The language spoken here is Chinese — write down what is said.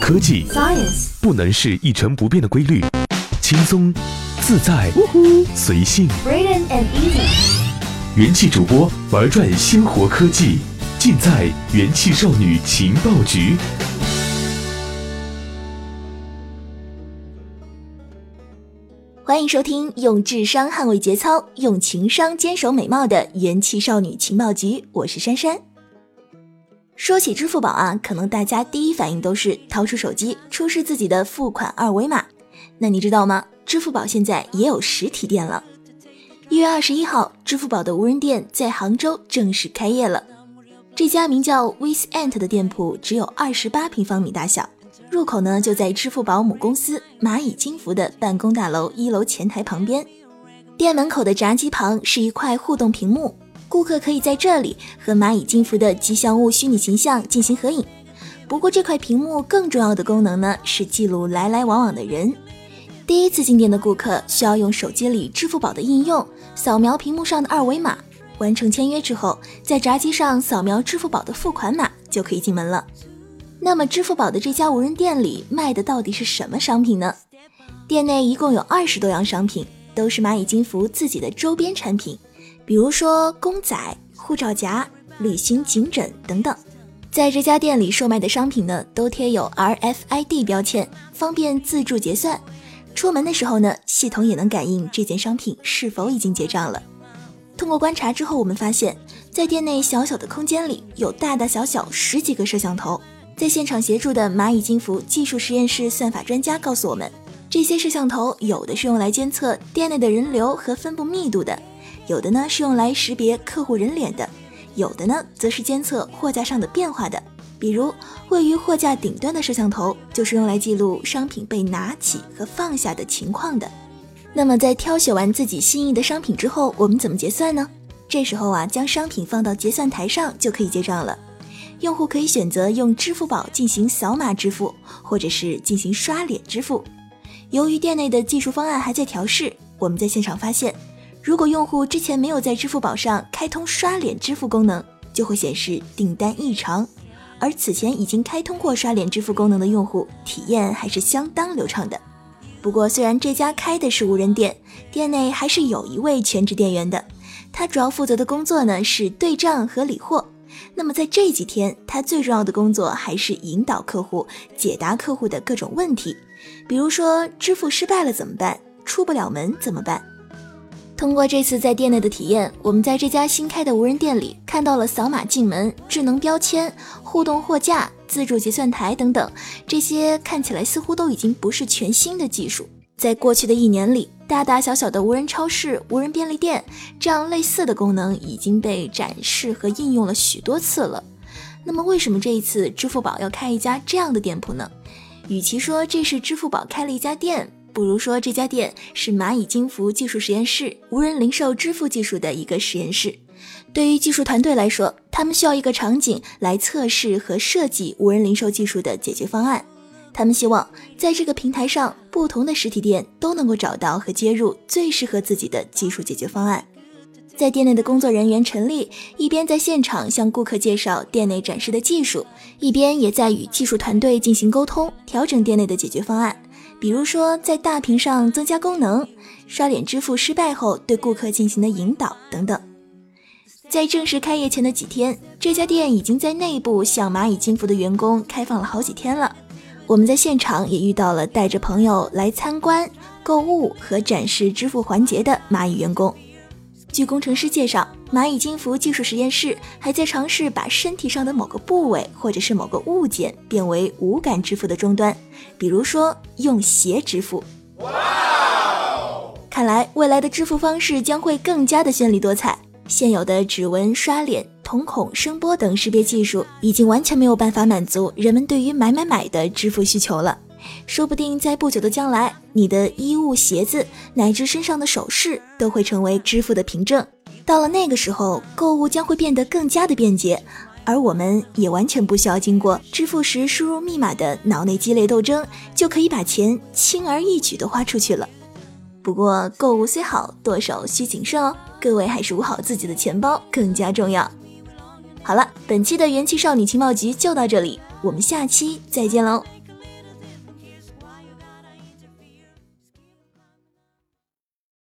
科技 Science 不能是一成不变的规律，轻松、自在、随性。And easy 元气主播玩转鲜活科技，尽在元气少女情报局。欢迎收听用智商捍卫节操，用情商坚守美貌的元气少女情报局，我是珊珊。说起支付宝啊，可能大家第一反应都是掏出手机出示自己的付款二维码。那你知道吗？支付宝现在也有实体店了。一月二十一号，支付宝的无人店在杭州正式开业了。这家名叫 With Ant 的店铺只有二十八平方米大小，入口呢就在支付宝母公司蚂蚁金服的办公大楼一楼前台旁边。店门口的闸机旁是一块互动屏幕，顾客可以在这里和蚂蚁金服的吉祥物虚拟形象进行合影。不过这块屏幕更重要的功能呢是记录来来往往的人。第一次进店的顾客需要用手机里支付宝的应用扫描屏幕上的二维码，完成签约之后，在闸机上扫描支付宝的付款码就可以进门了。那么，支付宝的这家无人店里卖的到底是什么商品呢？店内一共有二十多样商品，都是蚂蚁金服自己的周边产品，比如说公仔、护照夹、旅行颈枕等等。在这家店里售卖的商品呢，都贴有 RFID 标签，方便自助结算。出门的时候呢，系统也能感应这件商品是否已经结账了。通过观察之后，我们发现，在店内小小的空间里有大大小小十几个摄像头。在现场协助的蚂蚁金服技术实验室算法专家告诉我们，这些摄像头有的是用来监测店内的人流和分布密度的，有的呢是用来识别客户人脸的，有的呢则是监测货架上的变化的。比如，位于货架顶端的摄像头就是用来记录商品被拿起和放下的情况的。那么，在挑选完自己心仪的商品之后，我们怎么结算呢？这时候啊，将商品放到结算台上就可以结账了。用户可以选择用支付宝进行扫码支付，或者是进行刷脸支付。由于店内的技术方案还在调试，我们在现场发现，如果用户之前没有在支付宝上开通刷脸支付功能，就会显示订单异常。而此前已经开通过刷脸支付功能的用户，体验还是相当流畅的。不过，虽然这家开的是无人店，店内还是有一位全职店员的。他主要负责的工作呢是对账和理货。那么在这几天，他最重要的工作还是引导客户、解答客户的各种问题，比如说支付失败了怎么办，出不了门怎么办。通过这次在店内的体验，我们在这家新开的无人店里看到了扫码进门、智能标签、互动货架、自助结算台等等，这些看起来似乎都已经不是全新的技术。在过去的一年里，大大小小的无人超市、无人便利店这样类似的功能已经被展示和应用了许多次了。那么，为什么这一次支付宝要开一家这样的店铺呢？与其说这是支付宝开了一家店，不如说这家店是蚂蚁金服技术实验室无人零售支付技术的一个实验室。对于技术团队来说，他们需要一个场景来测试和设计无人零售技术的解决方案。他们希望在这个平台上，不同的实体店都能够找到和接入最适合自己的技术解决方案。在店内的工作人员陈丽一边在现场向顾客介绍店内展示的技术，一边也在与技术团队进行沟通，调整店内的解决方案。比如说，在大屏上增加功能，刷脸支付失败后对顾客进行的引导等等。在正式开业前的几天，这家店已经在内部向蚂蚁金服的员工开放了好几天了。我们在现场也遇到了带着朋友来参观、购物和展示支付环节的蚂蚁员工。据工程师介绍，蚂蚁金服技术实验室还在尝试把身体上的某个部位或者是某个物件变为无感支付的终端，比如说用鞋支付。哇看来未来的支付方式将会更加的绚丽多彩。现有的指纹、刷脸、瞳孔、声波等识别技术已经完全没有办法满足人们对于买买买的支付需求了。说不定在不久的将来，你的衣物、鞋子乃至身上的首饰都会成为支付的凭证。到了那个时候，购物将会变得更加的便捷，而我们也完全不需要经过支付时输入密码的脑内激烈斗争，就可以把钱轻而易举的花出去了。不过，购物虽好，剁手需谨慎哦。各位还是捂好自己的钱包更加重要。好了，本期的元气少女情报局就到这里，我们下期再见喽。